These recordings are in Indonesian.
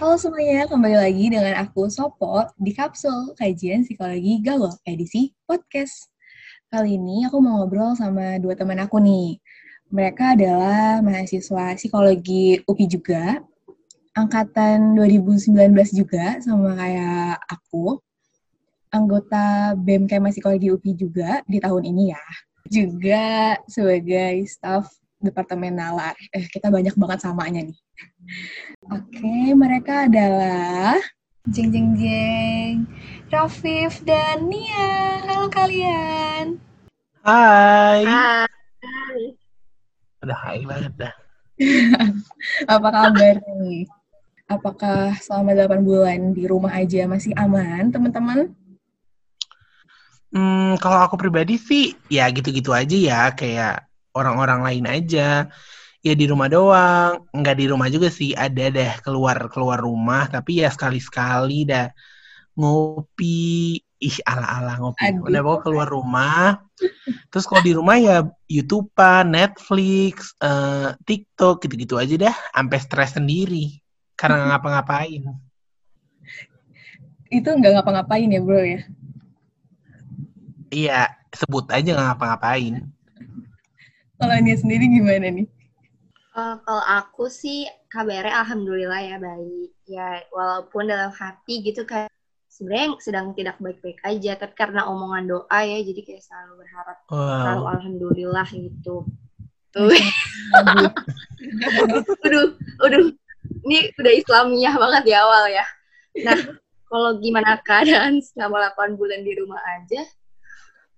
Halo semuanya, kembali lagi dengan aku Sopo di Kapsul Kajian Psikologi Galau edisi podcast. Kali ini aku mau ngobrol sama dua teman aku nih. Mereka adalah mahasiswa psikologi UPI juga, angkatan 2019 juga sama kayak aku. Anggota BEM Kema Psikologi UPI juga di tahun ini ya. Juga sebagai staff Departemen Nalar. Eh, kita banyak banget samanya nih. Oke, mereka adalah Jeng Jeng Jeng, Rafif dan Nia. Halo kalian. Hai. Hai. Udah hai banget dah. Apa kabar nih? Apakah selama 8 bulan di rumah aja masih aman, teman-teman? Hmm, kalau aku pribadi sih ya gitu-gitu aja ya, kayak orang-orang lain aja. Ya di rumah doang, nggak di rumah juga sih. Ada deh keluar keluar rumah, tapi ya sekali-sekali dah ngopi. Ih, ala-ala ngopi. Aduh. Udah bawa keluar rumah. Terus kalau di rumah ya YouTube-an, Netflix, eh, TikTok gitu-gitu aja dah. Sampai stres sendiri karena nggak ngapa-ngapain. Itu nggak ngapa-ngapain ya, bro ya? Iya, sebut aja nggak ngapa-ngapain. Kalau Nia sendiri gimana nih? Eh, kalau aku sih kabarnya alhamdulillah ya baik. Ya walaupun dalam hati gitu kayak sebenarnya sedang tidak baik-baik aja, tapi karena omongan doa ya, jadi kayak selalu berharap, selalu Wow. alhamdulillah gitu. Tuh, udah, udah, ini udah Islamiah banget di awal ya. Nah, kalau gimana keadaan selama 8 bulan di rumah aja,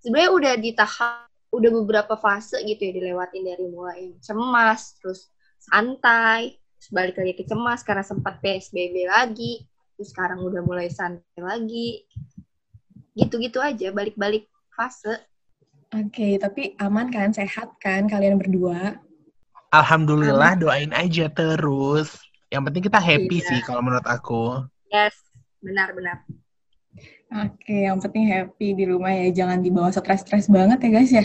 sebenarnya udah di tahap, udah beberapa fase gitu ya dilewatin dari mulai yang cemas, terus santai, terus balik lagi ke cemas karena sempat PSBB lagi, terus sekarang udah mulai santai lagi. Gitu-gitu aja, balik-balik fase. Oke, tapi aman kan, sehat kan kalian berdua? Alhamdulillah doain aja terus. Yang penting kita happy Iya. sih kalau menurut aku. Yes, benar-benar. Oke, yang penting happy di rumah ya, jangan dibawa stres-stres banget ya guys ya.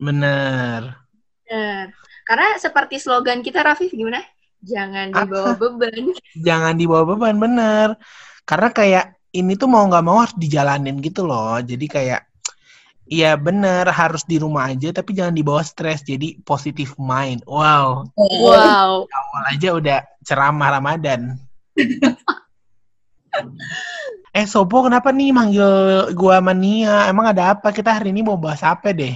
Bener. Benar. Karena seperti slogan kita, Rafif, gimana? Jangan dibawa beban. Jangan dibawa beban bener. Karena kayak ini tuh mau nggak mau harus dijalanin gitu loh. Jadi kayak Iya bener harus di rumah aja tapi jangan dibawa stres jadi positive mind. Wow, Wow. awal aja udah ceramah Ramadan. eh Sopo kenapa nih manggil gua mania? Emang ada apa? Kita hari ini mau bahas apa deh?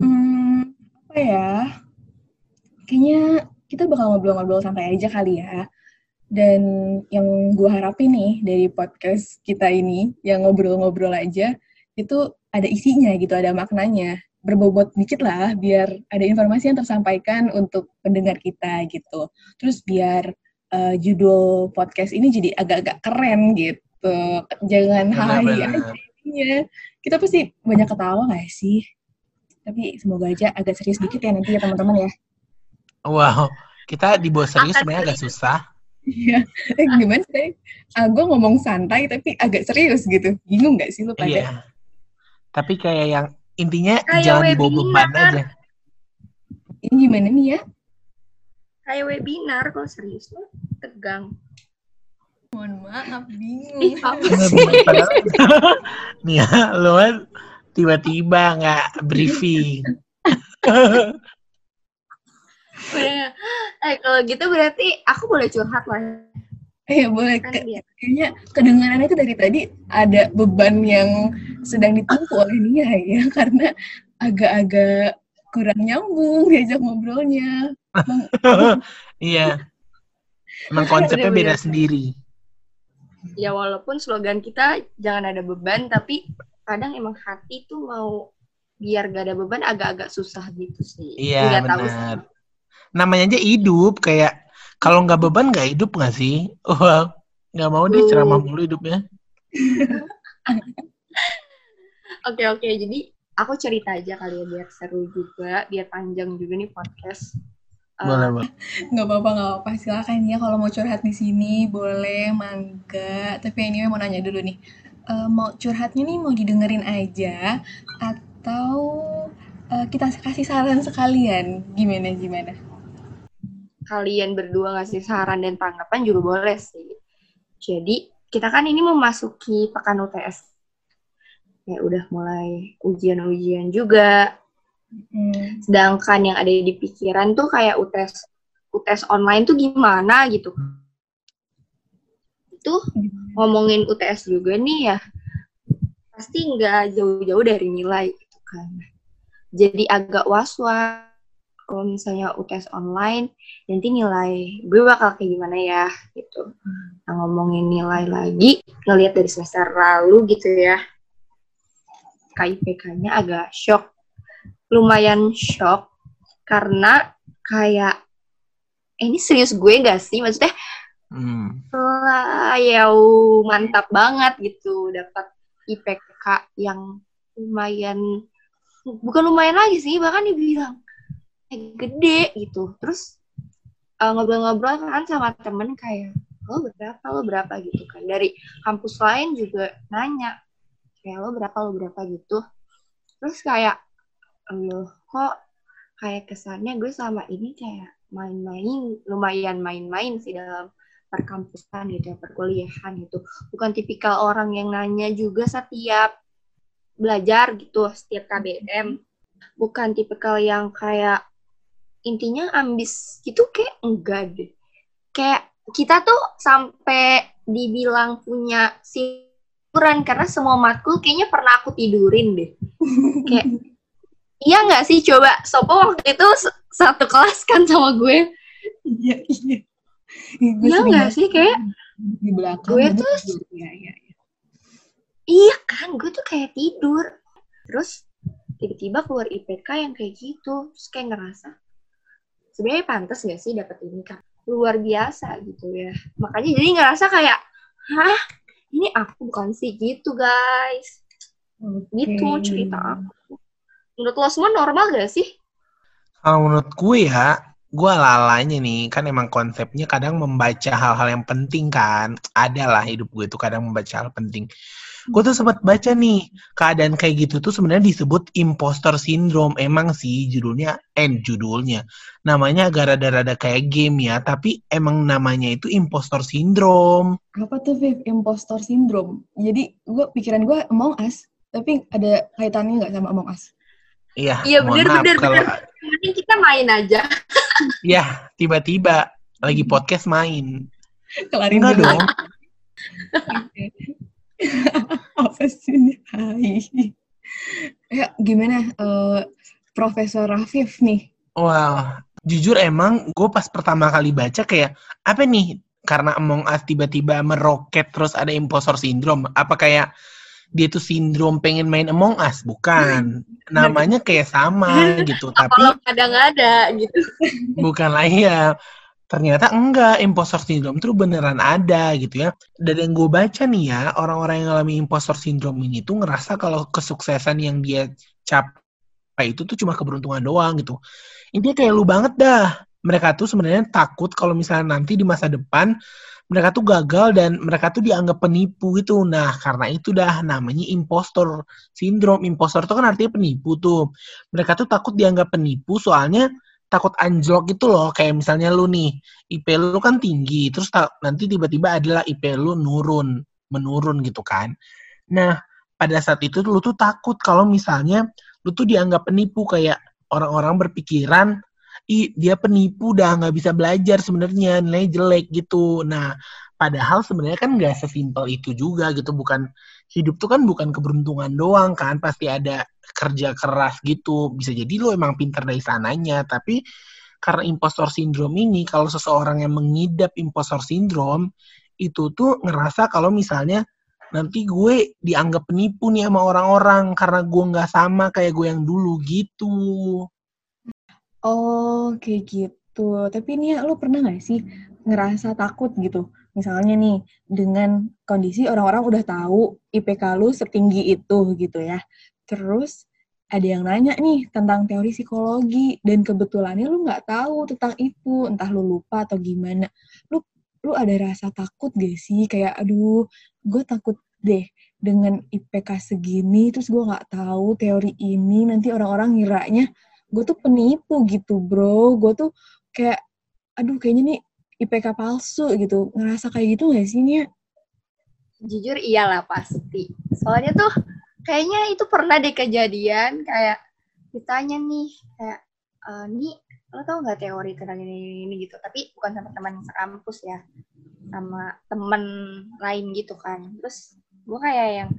Hmm, apa ya? Kayaknya kita bakal ngobrol-ngobrol santai aja kali ya. Dan yang gue harapin nih dari podcast kita ini, yang ngobrol-ngobrol aja, itu ada isinya gitu, ada maknanya. Berbobot dikit lah, biar ada informasi yang tersampaikan untuk pendengar kita gitu. Terus biar eh, judul podcast ini jadi agak-agak keren gitu. Jangan hai Benar-benar. aja. Kita pasti banyak ketawa gak sih? Tapi semoga aja agak serius dikit ya nanti ya teman-teman ya. Wow, kita dibawa serius sebenarnya agak susah. Iya, eh, gimana sih? Ah, gue ngomong santai tapi agak serius gitu. Bingung gak sih lu pada? Iya. Tapi kayak yang intinya Kayak jangan dibawa beban aja. Ini gimana nih ya? Kayak webinar, kalau serius lo tegang. Mohon maaf, Ih, bingung. apa Bener, sih? nih ya, lu kan tiba-tiba nggak briefing. Eh, kalau gitu berarti aku boleh curhat lah. Eh, boleh. Kan Ke- kayaknya kedengarannya itu dari tadi ada beban yang sedang ditumpu oleh Nia ya, karena agak-agak kurang nyambung diajak ngobrolnya. Iya. Emang konsepnya beda sendiri. Ya walaupun slogan kita jangan ada beban, tapi kadang emang hati tuh mau biar gak ada beban agak-agak susah gitu sih. Iya, Nggak tahu sih. benar. Namanya aja hidup, kayak kalau nggak beban nggak hidup nggak sih? Wah, nggak mau deh ceramah mulu hidupnya. Oke oke, jadi aku cerita aja kali ya biar seru juga, biar panjang juga nih podcast. Eh, Boleh, boleh. nggak apa-apa, nggak apa-apa. Silakan ya kalau mau curhat di sini, boleh, mangga. Tapi anyway mau nanya dulu nih. Eh, mau curhatnya nih mau didengerin aja atau eh, kita kasih saran sekalian? Gimana, gimana? kalian berdua ngasih saran dan tanggapan juga boleh sih. Jadi kita kan ini memasuki pekan UTS. Ya udah mulai ujian-ujian juga. Hmm. Sedangkan yang ada di pikiran tuh kayak UTS UTS online tuh gimana gitu. Itu ngomongin UTS juga nih ya. Pasti nggak jauh-jauh dari nilai gitu kan. Jadi agak was-was kalau misalnya UTS online nanti nilai gue bakal kayak gimana ya gitu. Nah, ngomongin nilai lagi ngelihat dari semester lalu gitu ya. KIPK-nya agak shock. Lumayan shock karena kayak eh, ini serius gue gak sih? Maksudnya Hmm. ya mantap banget gitu dapat IPK yang lumayan bukan lumayan lagi sih bahkan dibilang eh, gede gitu. Terus uh, ngobrol-ngobrol kan sama temen kayak lo berapa lo berapa? gitu kan. Dari kampus lain juga nanya kayak lo berapa lo berapa? gitu. Terus kayak lo kok kayak kesannya gue selama ini kayak main-main lumayan main-main sih dalam perkampusan gitu ya perkuliahan gitu. Bukan tipikal orang yang nanya juga setiap belajar gitu setiap KBM bukan tipikal yang kayak intinya ambis gitu kayak enggak deh. Kayak kita tuh sampai dibilang punya siuran karena semua matkul kayaknya pernah aku tidurin deh. Kayak iya nggak sih? Coba Sopo waktu itu satu kelas kan sama gue. Iya, iya. Iya nggak sih kayak di belakang. gue tuh tidur. Iya, iya, iya. Iya kan, gue tuh kayak tidur. Terus tiba-tiba keluar IPK yang kayak gitu. Terus kayak ngerasa, sebenarnya pantas gak sih dapat ini kan? Luar biasa gitu ya. Makanya jadi ngerasa kayak, hah ini aku bukan sih gitu guys. Gitu Oke. cerita aku. Menurut lo semua normal gak sih? Kalau menurut gue ya, gue lalanya nih, kan emang konsepnya kadang membaca hal-hal yang penting kan. Ada lah hidup gue tuh kadang membaca hal penting. Gue tuh sempat baca nih, keadaan kayak gitu tuh sebenarnya disebut imposter syndrome. Emang sih judulnya, eh judulnya, namanya agak rada-rada kayak game ya, tapi emang namanya itu imposter syndrome. Apa tuh, Viv? Impostor syndrome. Jadi, gue pikiran gue Among Us, tapi ada kaitannya nggak sama Among Us? Iya, Iya, mohon bener, maaf bener, kalau Mending kita main aja. Ya tiba-tiba lagi podcast main. Kelarin Enggak dulu. dong. Apa sih ini? Hai. Ya, gimana eh, Profesor Rafif nih? Wah, jujur emang gue pas pertama kali baca kayak apa nih? Karena Among Us tiba-tiba meroket terus ada impostor syndrome. Apa kayak dia tuh sindrom pengen main Among Us? Bukan. Namanya kayak sama gitu, tapi Kalau kadang-ada gitu. bukan lah ya. Ternyata enggak, impostor syndrome itu beneran ada gitu ya. Dari yang gue baca nih ya, orang-orang yang ngalami impostor syndrome ini tuh ngerasa kalau kesuksesan yang dia capai itu tuh cuma keberuntungan doang gitu. Intinya kayak lu banget dah. Mereka tuh sebenarnya takut kalau misalnya nanti di masa depan mereka tuh gagal dan mereka tuh dianggap penipu gitu. Nah, karena itu dah namanya impostor syndrome. Impostor itu kan artinya penipu tuh. Mereka tuh takut dianggap penipu soalnya takut anjlok gitu loh. Kayak misalnya lu nih, IP lu kan tinggi, terus nanti tiba-tiba adalah IP lu nurun, menurun gitu kan. Nah, pada saat itu lu tuh takut kalau misalnya lu tuh dianggap penipu kayak orang-orang berpikiran ih dia penipu dah nggak bisa belajar sebenarnya nilai jelek gitu. Nah padahal sebenarnya kan nggak sesimpel itu juga gitu. Bukan hidup tuh kan bukan keberuntungan doang kan. Pasti ada kerja keras gitu. Bisa jadi lu emang pintar dari sananya tapi karena impostor syndrome ini kalau seseorang yang mengidap impostor syndrome itu tuh ngerasa kalau misalnya nanti gue dianggap penipu nih sama orang-orang karena gue nggak sama kayak gue yang dulu gitu. Oh, kayak gitu. Tapi nih, lu pernah nggak sih ngerasa takut gitu? Misalnya nih, dengan kondisi orang-orang udah tahu IPK lu setinggi itu gitu ya. Terus ada yang nanya nih tentang teori psikologi dan kebetulannya lu nggak tahu tentang itu, entah lu lupa atau gimana. Lu lu ada rasa takut gak sih? Kayak aduh, gue takut deh dengan IPK segini, terus gue nggak tahu teori ini, nanti orang-orang ngiranya gue tuh penipu gitu bro gue tuh kayak aduh kayaknya nih IPK palsu gitu. Ngerasa kayak gitu gak sih Nia? Jujur iyalah pasti. Soalnya tuh kayaknya itu pernah deh kejadian kayak ditanya nih kayak e, nih lo tau nggak teori tentang ini, ini, ini gitu tapi bukan sama teman sekampus ya sama temen lain gitu kan terus gue kayak yang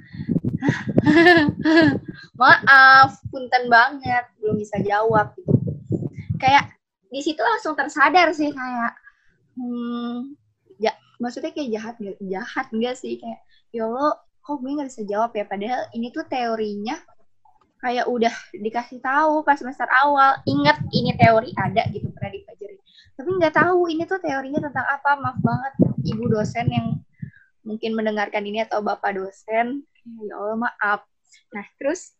maaf punten banget. Belum bisa jawab gitu. Kayak di situ langsung tersadar sih kayak hmm, ya maksudnya kayak jahat jahat enggak sih? Kayak ya lo kok gue nggak bisa jawab ya? Padahal ini tuh teorinya kayak udah dikasih tahu pas semester awal. Inget ini teori ada gitu pernah dipelajari. Tapi nggak tahu ini tuh teorinya tentang apa. Maaf banget ibu dosen yang mungkin mendengarkan ini atau bapak dosen ya Allah maaf. Nah terus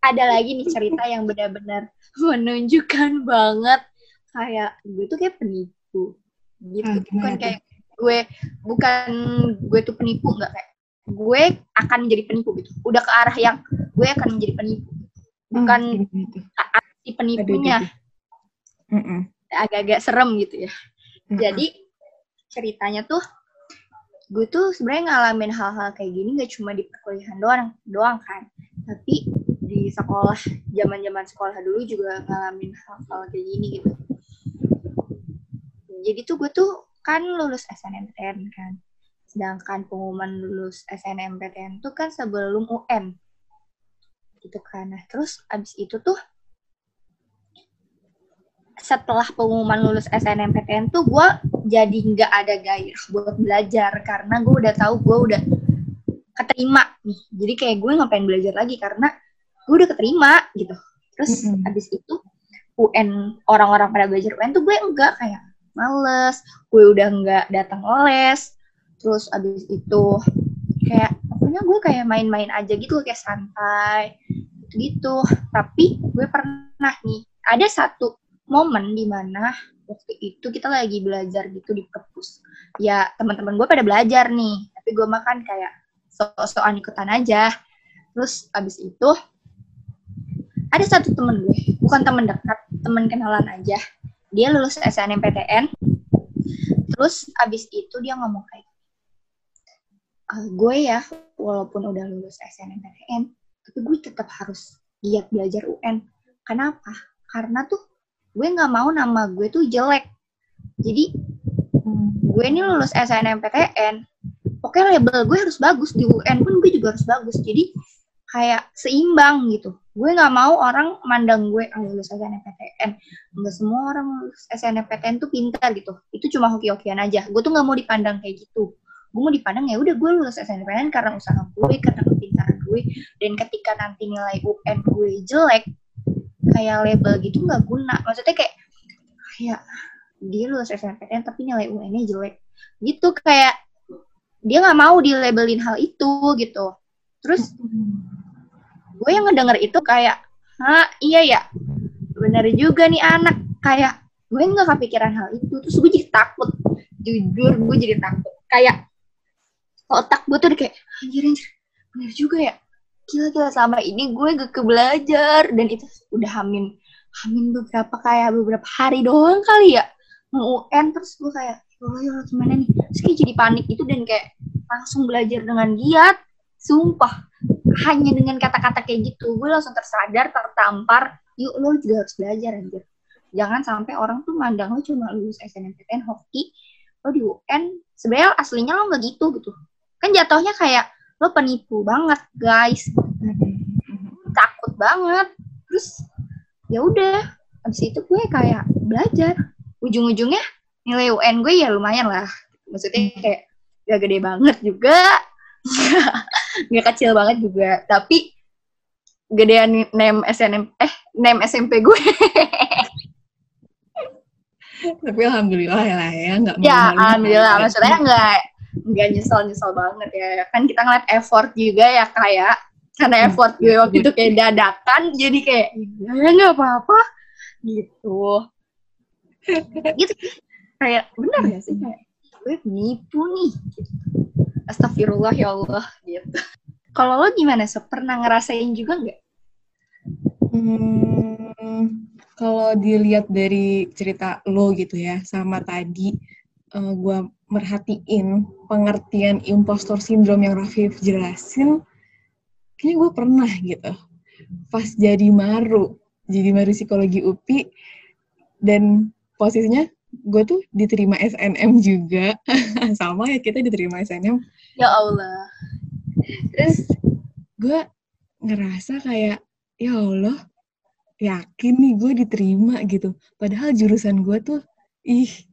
ada lagi nih cerita yang benar-benar menunjukkan banget kayak gue tuh kayak penipu gitu. Hmm, bukan kayak gue bukan gue tuh penipu nggak kayak gue akan menjadi penipu gitu. Udah ke arah yang gue akan menjadi penipu. Bukan Hmm, gimana tuh? si penipunya. Agak-agak serem gitu ya. Jadi ceritanya tuh gue tuh sebenarnya ngalamin hal-hal kayak gini gak cuma di perkuliahan doang doang kan. Tapi di sekolah zaman-zaman sekolah dulu juga ngalamin hal-hal kayak gini gitu. Jadi tuh gue tuh kan lulus SNMPTN kan. Sedangkan pengumuman lulus SNMPTN tuh kan sebelum UN gitu kan. Nah terus abis itu tuh setelah pengumuman lulus SNMPTN tuh gue jadi nggak ada gairah buat belajar karena gue udah tahu gue udah keterima nih. Jadi kayak gue ngapain belajar lagi karena gue udah keterima gitu. Terus Mm-mm. abis itu UN orang-orang pada belajar UN tuh gue enggak kayak males gue udah nggak datang les terus abis itu kayak pokoknya gue kayak main-main aja gitu kayak santai gitu tapi gue pernah nih ada satu momen di mana waktu itu kita lagi belajar gitu di perpus ya teman-teman gue pada belajar nih. Tapi gue makan kayak so-soan ikutan aja. Terus abis itu ada satu temen gue bukan temen dekat temen kenalan aja. Dia lulus SNMPTN terus abis itu dia ngomong kayak "Eh, gue ya walaupun udah lulus SNMPTN tapi gue tetap harus giat belajar UN kenapa? Karena tuh gue nggak mau nama gue tuh jelek. Jadi gue ini lulus SNMPTN pokoknya label gue harus bagus. Di UN pun gue juga harus bagus. Jadi kayak seimbang gitu. Gue nggak mau orang mandang gue ah, lulus SNMPTN nggak semua orang lulus SNMPTN tuh pintar gitu. Itu cuma hoki-hokian aja. Gue tuh nggak mau dipandang kayak gitu. Gue mau dipandang ya udah gue lulus SNMPTN karena usaha gue karena kepintaran gue. Dan ketika nanti nilai UN gue jelek kayak label gitu nggak guna. Maksudnya kayak kayak dia lulus SNMPTN tapi nilai UN-nya jelek. Gitu kayak dia nggak mau dilabelin hal itu gitu. Terus gue yang ngedenger itu kayak ah iya ya bener juga nih anak. Kayak gue nggak kepikiran hal itu. Terus gue jadi takut. Jujur gue jadi takut. Kayak otak gue tuh kayak anjir anjir bener juga ya gila gila selama ini gue gak ke belajar dan itu udah hamin hamin beberapa kayak beberapa hari doang kali ya mau UN terus gue kayak oh ya Allah, gimana nih? Terus kayak jadi panik itu dan kayak langsung belajar dengan giat. Sumpah hanya dengan kata-kata kayak gitu gue langsung tersadar tertampar yuk lo juga harus belajar anjir. Jangan sampai orang tuh mandang lo cuma lulus SNMPTN hoki lo di UN sebenarnya aslinya lo nggak gitu gitu. Kan jatuhnya kayak lo penipu banget guys. Takut banget. Terus ya udah. Abis itu gue kayak belajar. Ujung-ujungnya nilai UN gue ya lumayan lah. Maksudnya kayak gak gede banget juga. Nggak kecil banget juga. Tapi gedean name SNM eh name SMP gue. Tapi alhamdulillah ya lah ya nggak ya alhamdulillah. maksudnya nggak nggak nyesel nyesel banget ya. Kan kita ngeliat effort juga ya kayak karena Hmm. effort gue waktu itu kayak dadakan jadi kayak ya nggak apa-apa. Gitu. Gitu. Kayak benar ya sih? Kayak gue nipu nih. Gitu. Astagfirullah ya Allah gitu. Kalau lo gimana so pernah ngerasain juga nggak? Hmm, kalau dilihat dari cerita lo gitu ya, sama tadi uh, gue merhatiin pengertian impostor syndrome yang Rafif jelasin, kayaknya gue pernah gitu. Pas jadi maru, jadi maru psikologi UPI, dan posisinya gue tuh diterima SNM juga. Sama ya, kita diterima SNM. Ya Allah. Terus gue ngerasa kayak, ya Allah, yakin nih gue diterima gitu. Padahal jurusan gue tuh, ih,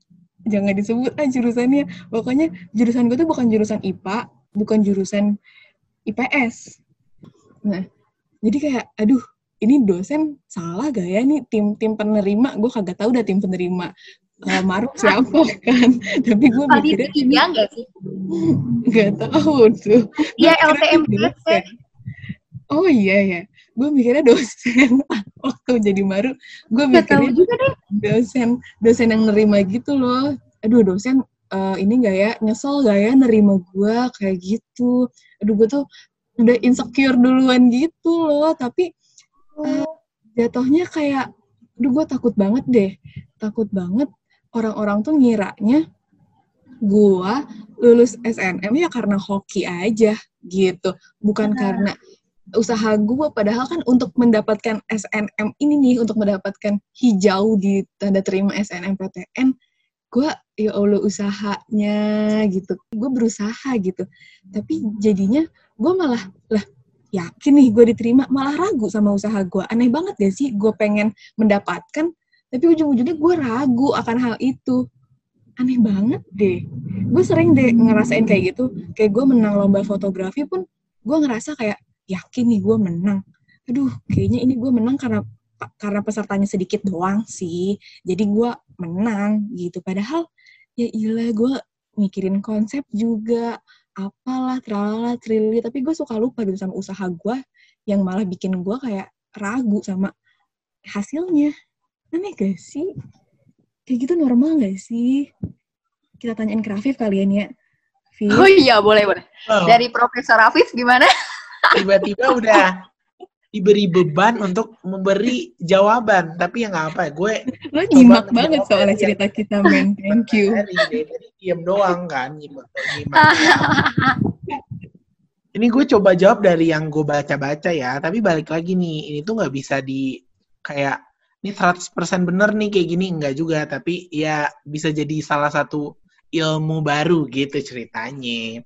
jangan disebut ah jurusannya. Pokoknya jurusan gue tuh bukan jurusan IPA, bukan jurusan IPS. Nah, jadi kayak, aduh, ini dosen salah gak ya? Nih tim tim penerima gue kagak tahu udah tim penerima. Uh, Maruk siapa kan? Tapi gue mikirnya ini enggak sih? Nggak tahu tuh. Iya LTM oh iya ya gue mikirnya dosen. Waktu jadi Maru gue mikirnya juga deh. dosen dosen yang nerima gitu loh. Aduh dosen uh, ini gak ya? Nyesel gak ya nerima gue kayak gitu? Aduh gue tuh udah insecure duluan gitu loh. Tapi uh, jatuhnya kayak, aduh gue takut banget deh, takut banget orang-orang tuh ngiranya gue lulus SNM ya karena hoki aja gitu, bukan nah. karena usaha gue padahal kan untuk mendapatkan SNM ini nih untuk mendapatkan hijau di tanda terima SNMPTN gue ya Allah usahanya gitu. Gue berusaha gitu. Tapi jadinya gue malah lah yakin nih gue diterima malah ragu sama usaha gue aneh banget gak sih gue pengen mendapatkan tapi ujung-ujungnya gue ragu akan hal itu. Aneh banget deh. Gue sering deh ngerasain kayak gitu. Kayak gue menang lomba fotografi pun gue ngerasa kayak yakin nih gue menang. Aduh kayaknya ini gue menang karena karena pesertanya sedikit doang sih. Jadi gue menang gitu. Padahal ya ilah gue mikirin konsep juga. Apalah tralala trili tapi gue suka lupa gitu sama usaha gue yang malah bikin gue kayak ragu sama hasilnya. Aneh gak sih? Kayak gitu normal gak sih? Kita tanyain ke Rafif kalian ya Fif. oh iya boleh boleh. Oh. dari Profesor Rafif gimana tiba-tiba udah diberi beban untuk memberi jawaban. Tapi ya nggak apa gue lo nyimak banget soalnya cerita kita men. Thank you. Diem doang kan nyimak, nyimak. Ini gue coba jawab dari yang gue baca-baca ya tapi balik lagi nih ini tuh nggak bisa di kayak ini 100% bener nih kayak gini enggak juga. Tapi ya bisa jadi salah satu ilmu baru gitu ceritanya.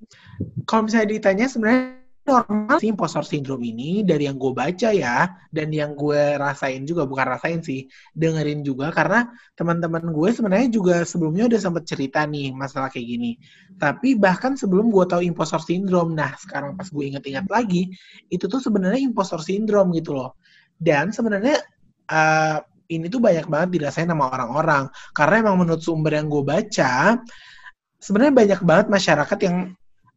Kalau misalnya ditanya sebenarnya normal. Sih impostor syndrome ini dari yang gue baca ya dan yang gue rasain juga bukan rasain sih dengerin juga karena teman-teman gue sebenarnya juga sebelumnya udah sempat cerita nih masalah kayak gini. Tapi bahkan sebelum gue tahu impostor syndrome nah sekarang pas gue inget-inget lagi itu tuh sebenarnya impostor syndrome gitu loh. Dan sebenarnya uh, ini tuh banyak banget dirasain sama orang-orang. Karena emang menurut sumber yang gue baca sebenarnya banyak banget masyarakat yang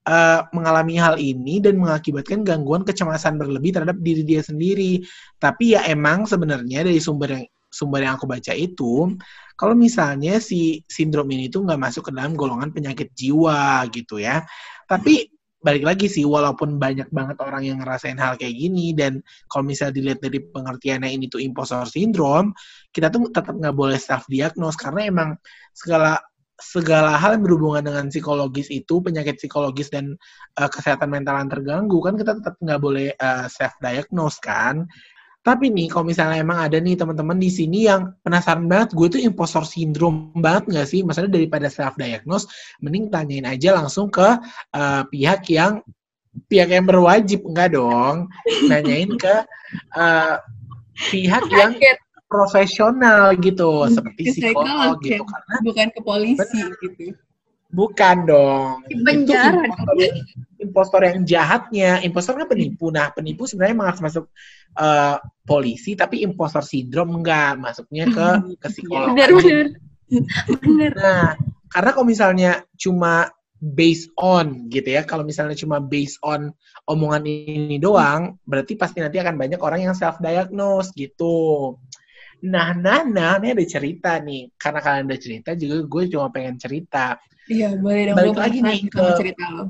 uh, mengalami hal ini dan mengakibatkan gangguan kecemasan berlebih terhadap diri dia sendiri. Tapi ya emang sebenarnya dari sumber yang sumber yang aku baca itu, kalau misalnya si sindrom ini tuh nggak masuk ke dalam golongan penyakit jiwa gitu ya. Tapi balik lagi sih, walaupun banyak banget orang yang ngerasain hal kayak gini dan kalau misalnya dilihat dari pengertiannya ini tuh impostor syndrome, kita tuh tetap nggak boleh self diagnose karena emang segala segala hal yang berhubungan dengan psikologis itu penyakit psikologis dan uh, kesehatan mental yang terganggu kan kita tetap nggak boleh uh, eh, self diagnose kan? Tapi nih kalau misalnya emang ada nih teman-teman di sini yang penasaran banget gue tuh impostor syndrome banget nggak sih? Maksudnya daripada self diagnose mending tanyain aja langsung ke uh, pihak yang pihak yang berwajib. Enggak dong. Nanyain ke uh, pihak yang profesional gitu hmm, seperti psikolog gitu ya. karena bukan ke polisi bener. gitu. Bukan dong. Penjara itu impostor, yang, impostor yang jahatnya. Impostor kan penipu. Nah penipu sebenarnya harus masuk uh, polisi tapi impostor sindrom enggak. Masuknya ke ke psikolog. Benar benar. Benar. Nah karena kalau misalnya cuma based on gitu ya. Kalau misalnya cuma based on omongan ini doang, berarti pasti nanti akan banyak orang yang self diagnose gitu. Nah, Nana, ini ada cerita nih. Karena kalian ada cerita, juga gue cuma pengen cerita. Iya, boleh dong. Balik lagi nih ke cerita lo.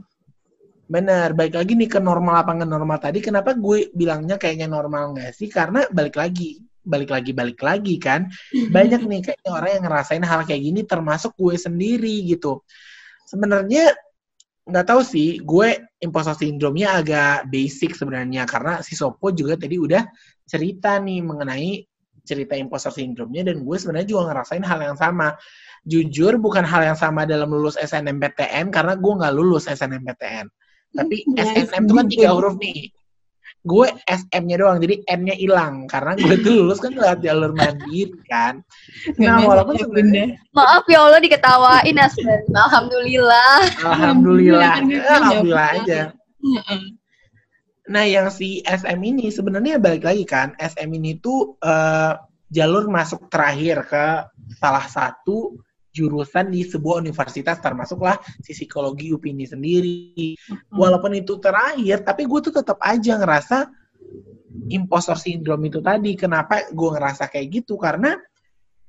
Bener, baik lagi nih ke normal apa nggak normal tadi. Kenapa gue bilangnya kayaknya normal nggak sih? Karena balik lagi, balik lagi, balik lagi kan. Banyak nih kayaknya orang yang ngerasain hal kayak gini, termasuk gue sendiri gitu. Sebenarnya nggak tahu sih, gue impostor syndrome-nya agak basic sebenarnya karena si Sopo juga tadi udah cerita nih mengenai cerita impostor syndrome-nya dan gue sebenarnya juga ngerasain hal yang sama. Jujur bukan hal yang sama dalam lulus SNMPTN karena gue nggak lulus SNMPTN tapi SNM itu kan tiga huruf nih. Gue SM-nya doang, jadi N-nya hilang. Karena gue tuh lulus kan lewat jalur mandiri kan. Nah, walaupun sebenarnya... Maaf ya Allah diketawain Aspen. Alhamdulillah. Alhamdulillah. Alhamdulillah aja. Nah, yang si SM ini sebenarnya balik lagi kan, SM ini tuh uh, jalur masuk terakhir ke salah satu jurusan di sebuah universitas termasuklah si psikologi UPI ini sendiri. Walaupun itu terakhir, tapi gue tuh tetap aja ngerasa impostor syndrome itu tadi. Kenapa gue ngerasa kayak gitu? Karena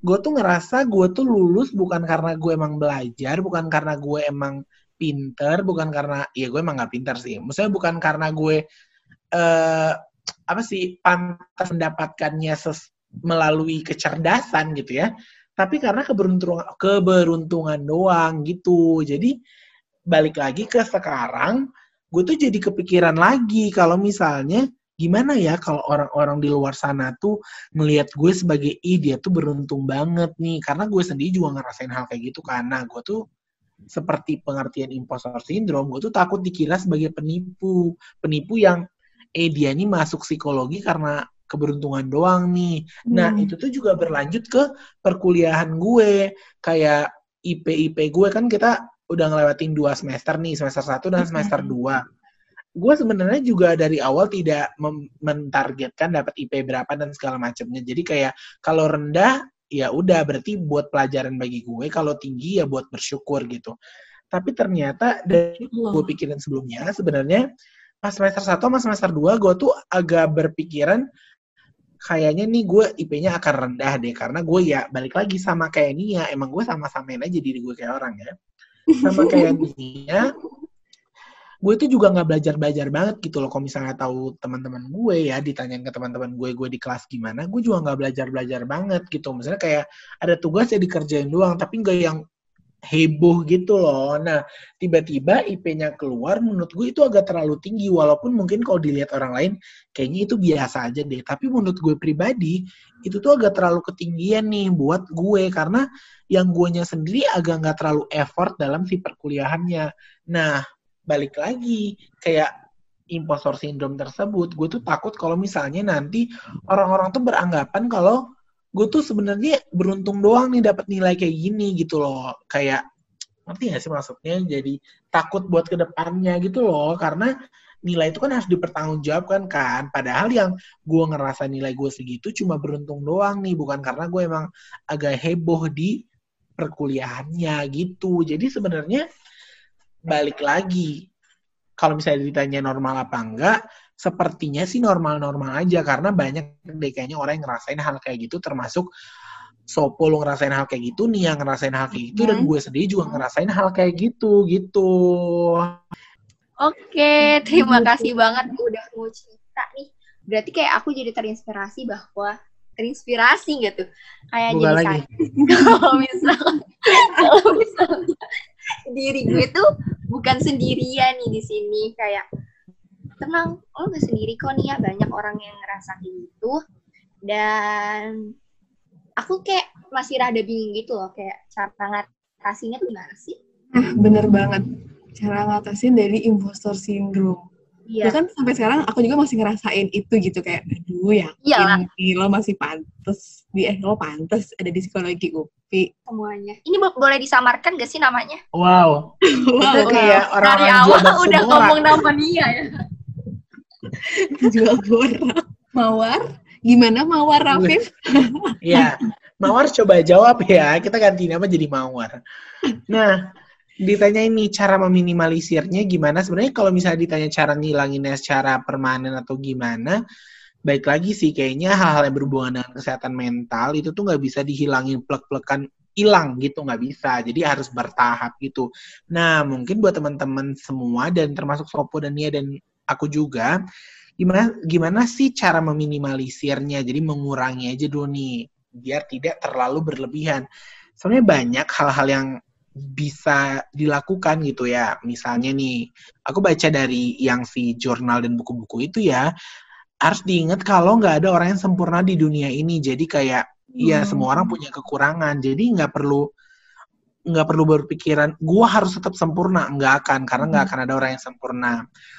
gue tuh ngerasa gue tuh lulus bukan karena gue emang belajar, bukan karena gue emang pinter, bukan karena ya gue emang gak pinter sih. Maksudnya bukan karena gue uh, apa sih pantas mendapatkannya ses melalui kecerdasan gitu ya. Tapi karena keberuntungan keberuntungan doang gitu. Jadi balik lagi ke sekarang gue tuh jadi kepikiran lagi kalau misalnya gimana ya kalau orang-orang di luar sana tuh ngelihat gue sebagai i dia tuh beruntung banget nih. Karena gue sendiri juga ngerasain hal kayak gitu karena gue tuh seperti pengertian impostor syndrome gue tuh takut dikira sebagai penipu. Penipu yang eh dia ini masuk psikologi karena keberuntungan doang nih. Nah, hmm. itu tuh juga berlanjut ke perkuliahan gue. Kayak IP-IP gue kan kita udah ngelewatin dua semester nih, semester satu dan semester hmm. dua. Gue sebenarnya juga dari awal tidak mentargetkan dapat IP berapa dan segala macamnya. Jadi kayak kalau rendah ya udah berarti buat pelajaran bagi gue, kalau tinggi ya buat bersyukur gitu. Tapi ternyata dari gue pikirin sebelumnya sebenarnya pas semester satu sama semester dua gue tuh agak berpikiran kayaknya nih gue IP-nya akan rendah deh karena gue ya balik lagi sama kayak Nia. Emang gue sama-samain aja diri gue kayak orang ya. Sama kayak Nia gue tuh juga nggak belajar belajar banget gitu loh. Kalau misalnya tahu teman-teman gue ya ditanyain ke teman-teman gue gue di kelas gimana gue juga nggak belajar belajar banget gitu. Misalnya kayak ada tugas ya dikerjain doang tapi nggak yang heboh gitu loh. Nah, tiba-tiba IP-nya keluar, menurut gue itu agak terlalu tinggi. Walaupun mungkin kalau dilihat orang lain, kayaknya itu biasa aja deh. Tapi menurut gue pribadi, itu tuh agak terlalu ketinggian nih buat gue. Karena yang guanya sendiri agak nggak terlalu effort dalam si perkuliahannya. Nah, balik lagi, kayak impostor syndrome tersebut, gue tuh takut kalau misalnya nanti orang-orang tuh beranggapan kalau gue tuh sebenarnya beruntung doang nih dapat nilai kayak gini gitu loh. Kayak ngerti gak sih maksudnya? Jadi takut buat ke depannya gitu loh. Karena nilai itu kan harus dipertanggungjawabkan kan. Padahal yang gue ngerasa nilai gue segitu cuma beruntung doang nih. Bukan karena gue emang agak heboh di perkuliahannya gitu. Jadi sebenarnya balik lagi kalau misalnya ditanya normal apa enggak sepertinya sih normal-normal aja karena banyak deh kayaknya orang yang ngerasain hal kayak gitu termasuk Sopo lo ngerasain hal kayak gitu, nih yang ngerasain hal kayak gitu, dan gue sendiri juga ngerasain hal kayak gitu, gitu. Oke, terima kasih banget udah mau cerita nih. Berarti kayak aku jadi terinspirasi bahwa terinspirasi gitu. Kayak Bukan jadi lagi. kalau misal kalau misalnya diri gue tuh bukan sendirian nih di sini kayak tenang lo gak sendiri kok nih ya banyak orang yang ngerasa gitu dan aku kayak masih rada bingung gitu loh kayak cara ngatasinnya tuh gimana sih nah bener banget cara ngatasin dari impostor syndrome Iya. Ya kan sampai sekarang aku juga masih ngerasain itu gitu kayak aduh ya ini lo masih pantas di eh lo pantas ada di psikologi UPI semuanya. Ini bo boleh disamarkan gak sih namanya? Wow. wow. Itu kayak orang Dari awal udah ngomong nama Nia ya. Jual borak. Mawar, gimana Mawar Rafif? Iya, Mawar coba jawab ya. Kita ganti nama jadi Mawar. Nah, ditanya ini cara meminimalisirnya gimana? Sebenarnya kalau misalnya ditanya cara ngilanginnya secara permanen atau gimana, baik lagi sih kayaknya hal-hal yang berhubungan dengan kesehatan mental itu tuh nggak bisa dihilangin plek-plekan hilang gitu nggak bisa jadi harus bertahap gitu nah mungkin buat teman-teman semua dan termasuk Sopo dan Nia dan aku juga gimana gimana sih cara meminimalisirnya jadi mengurangi aja dulu nih biar tidak terlalu berlebihan sebenarnya banyak hal-hal yang bisa dilakukan gitu ya. Misalnya nih, aku baca dari yang si jurnal dan buku-buku itu ya, harus diingat kalau nggak ada orang yang sempurna di dunia ini. Jadi kayak, iya, hmm. ya semua orang punya kekurangan. Jadi nggak perlu nggak perlu berpikiran gua harus tetap sempurna. Nggak akan karena nggak hmm. akan ada orang yang sempurna.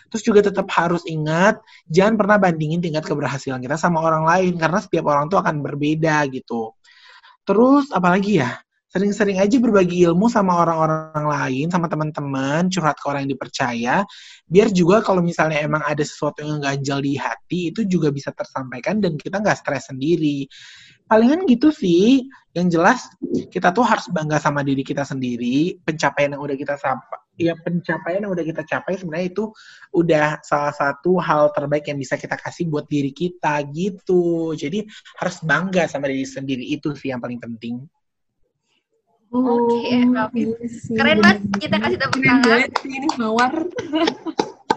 Terus juga tetap harus ingat jangan pernah bandingin tingkat keberhasilan kita sama orang lain karena setiap orang tuh akan berbeda gitu. Terus apalagi ya sering-sering aja berbagi ilmu sama orang-orang lain, sama teman-teman, curhat ke orang yang dipercaya, biar juga kalau misalnya emang ada sesuatu yang ganjal di hati, itu juga bisa tersampaikan dan kita nggak stres sendiri. Palingan gitu sih, yang jelas kita tuh harus bangga sama diri kita sendiri, pencapaian yang udah kita sampai, ya pencapaian yang udah kita capai sebenarnya itu udah salah satu hal terbaik yang bisa kita kasih buat diri kita gitu. Jadi harus bangga sama diri sendiri itu sih yang paling penting. Oke, okay, oh, iya Keren mas, kita kasih tepuk tangan. Ini mawar.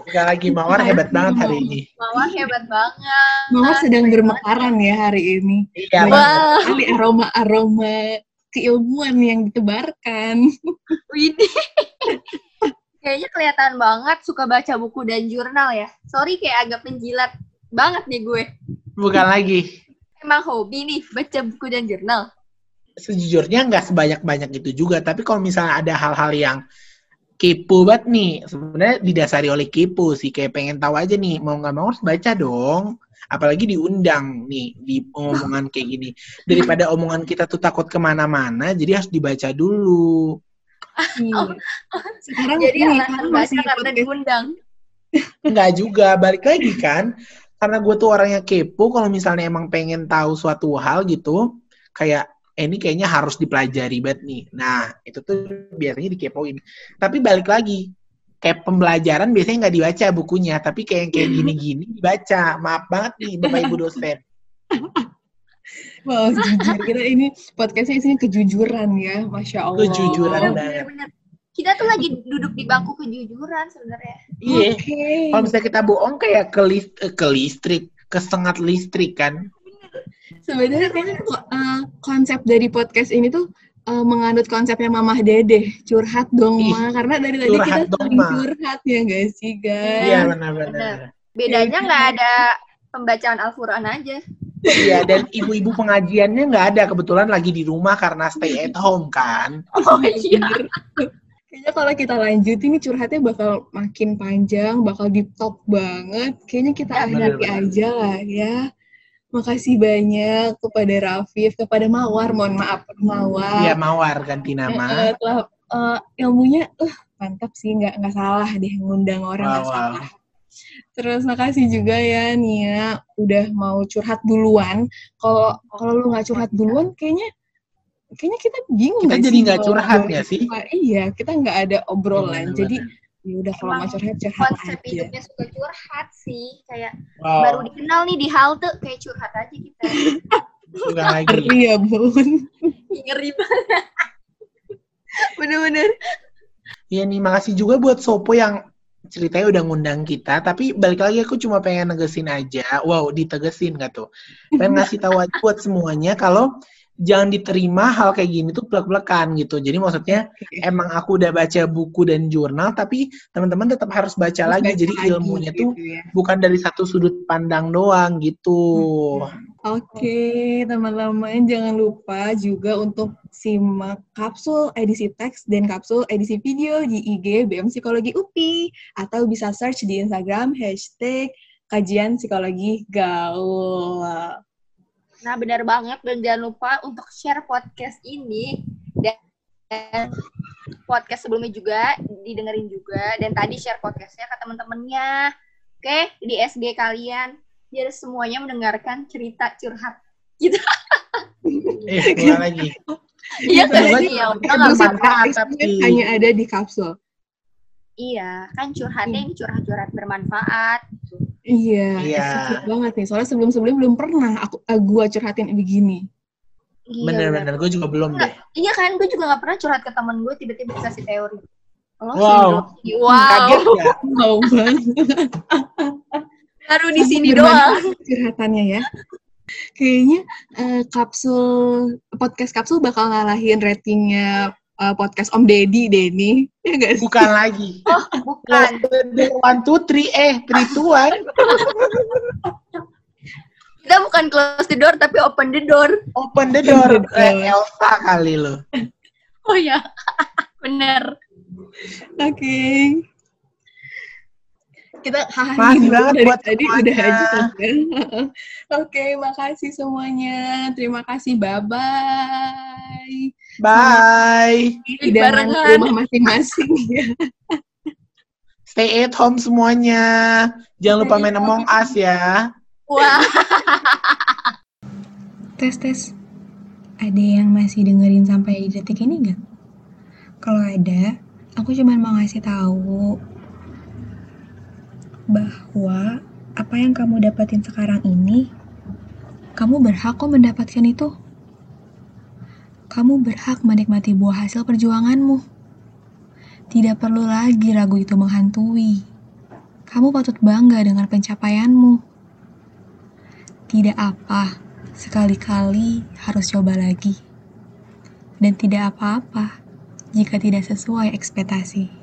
Enggak lagi mawar hebat banget hari ini. Mawar hebat banget. Mawar sedang bermekaran ya hari ini. Iya. Wow. Kali aroma-aroma keilmuan yang ditebarkan. Widih. Kayaknya kelihatan banget suka baca buku dan jurnal ya. Sorry kayak agak penjilat banget nih gue. Bukan lagi. Emang hobi nih baca buku dan jurnal sejujurnya nggak sebanyak-banyak itu juga. Tapi kalau misalnya ada hal-hal yang kepo banget nih, sebenarnya didasari oleh kepo sih. Kayak pengen tahu aja nih, mau nggak mau harus baca dong. Apalagi diundang nih, di omongan kayak gini. Daripada omongan kita tuh takut ke mana-mana, jadi harus dibaca dulu. Oh, sekarang jadi ini, alasan baca karena diundang. Enggak juga, balik lagi kan. Karena gue tuh orangnya kepo, kalau misalnya emang pengen tahu suatu hal gitu, kayak eh, ini kayaknya harus dipelajari banget nih. Nah, itu tuh biasanya dikepoin. Tapi balik lagi, kayak pembelajaran biasanya nggak dibaca bukunya, tapi kayak kayak gini-gini dibaca. Maaf banget nih Bapak Ibu dosen. Wow, jujur kita ini podcastnya isinya kejujuran ya, masya Allah. Kejujuran oh, banget. Kita tuh lagi duduk di bangku kejujuran sebenarnya. Iya. Okay. Kalau misalnya kita bohong kayak ke, list, ke listrik, kesengat listrik kan sebenarnya kayaknya uh, konsep dari podcast ini tuh uh, menganut konsepnya Mamah Dede, curhat dong ma, karena dari tadi kita sering curhat ya guys sih guys. Iya benar-benar. Bedanya nggak ada pembacaan Al-Quran aja. Iya, dan ibu-ibu pengajiannya nggak ada kebetulan lagi di rumah karena stay at home kan. Oh iya. Kayaknya kalau kita lanjut ini curhatnya bakal makin panjang, bakal di top banget. Kayaknya kita ya, akhiri aja lah ya. Makasih banyak kepada Rafif, kepada Mawar, mohon maaf Mawar. Iya Mawar ganti nama. Uh, telah, uh, ilmunya uh, mantap sih, nggak nggak salah deh ngundang orang nggak wow, salah. Terus makasih juga ya Nia udah mau curhat duluan. Kalau kalau lu nggak curhat duluan, kayaknya kayaknya kita bingung kita jadi nggak curhat ya sih? Iya, kita nggak ada obrolan. jadi ya udah kalau mau curhat curhat konsep aja. hidupnya suka curhat sih. Kayak wow. baru dikenal nih di halte kayak curhat aja kita. Bukan lagi. Ngeri ya bun. Ngeri banget. Bener-bener. Iya nih makasih juga buat Sopo yang ceritanya udah ngundang kita tapi balik lagi aku cuma pengen negesin aja. Wow ditegesin gak tuh? Pengen ngasih tahu aja buat semuanya kalau jangan diterima hal kayak gini tuh belak-belakan gitu. Jadi maksudnya emang aku udah baca buku dan jurnal, tapi teman-teman tetap harus baca harus lagi. Jadi lagi, ilmunya gitu, tuh ya. bukan dari satu sudut pandang doang gitu. Hmm. Oke, okay, teman-teman jangan lupa juga untuk simak kapsul edisi teks dan kapsul edisi video di IG BM Psikologi UPI atau bisa search di Instagram hashtag kajian psikologi gaul. Nah, benar banget dan jangan lupa untuk share podcast ini dan podcast sebelumnya juga didengerin juga dan tadi share podcastnya ke teman-temannya. Oke, di SG kalian biar semuanya mendengarkan cerita curhat gitu. Eh, lagi. Iya, ya, tapi hanya ada di kapsul. Iya, kan curhatnya ini curhat-curhat bermanfaat. Iya, iya. banget nih. Soalnya sebelum-sebelum belum pernah aku uh, gua curhatin begini. Iya, Bener-bener, gue juga belum deh. Iya kan, gue juga gak pernah curhat ke temen gue tiba-tiba dikasih teori. Lo Wow. sih, wow. Kaget ya? Wow banget. Baru di sini doang. curhatannya ya. Kayaknya eh, kapsul podcast kapsul bakal ngalahin ratingnya eh, podcast Om Deddy Denny. Ya gak sih? Bukan lagi. Oh, bukan. One, two, three, eh, three, two, one. Kita bukan close the door, tapi open the door. Open the door. Open the door. Eh, Elsa kali lo. Oh ya, bener. Oke. Kita hahaha Makasih banget dari buat tadi semuanya. udah aja kan. Oke, makasih semuanya. Terima kasih. Bye-bye. Bye. Dengan Barengan. rumah masing-masing ya. Stay at home semuanya. Jangan lupa main Among Us ya. Wah, Tes tes. Ada yang masih dengerin sampai detik ini nggak? Kalau ada, aku cuma mau ngasih tahu bahwa apa yang kamu dapatin sekarang ini, kamu berhak kok mendapatkan itu. Kamu berhak menikmati buah hasil perjuanganmu. Tidak perlu lagi ragu itu menghantui. Kamu patut bangga dengan pencapaianmu. Tidak apa, sekali-kali harus coba lagi. Dan tidak apa-apa jika tidak sesuai ekspektasi.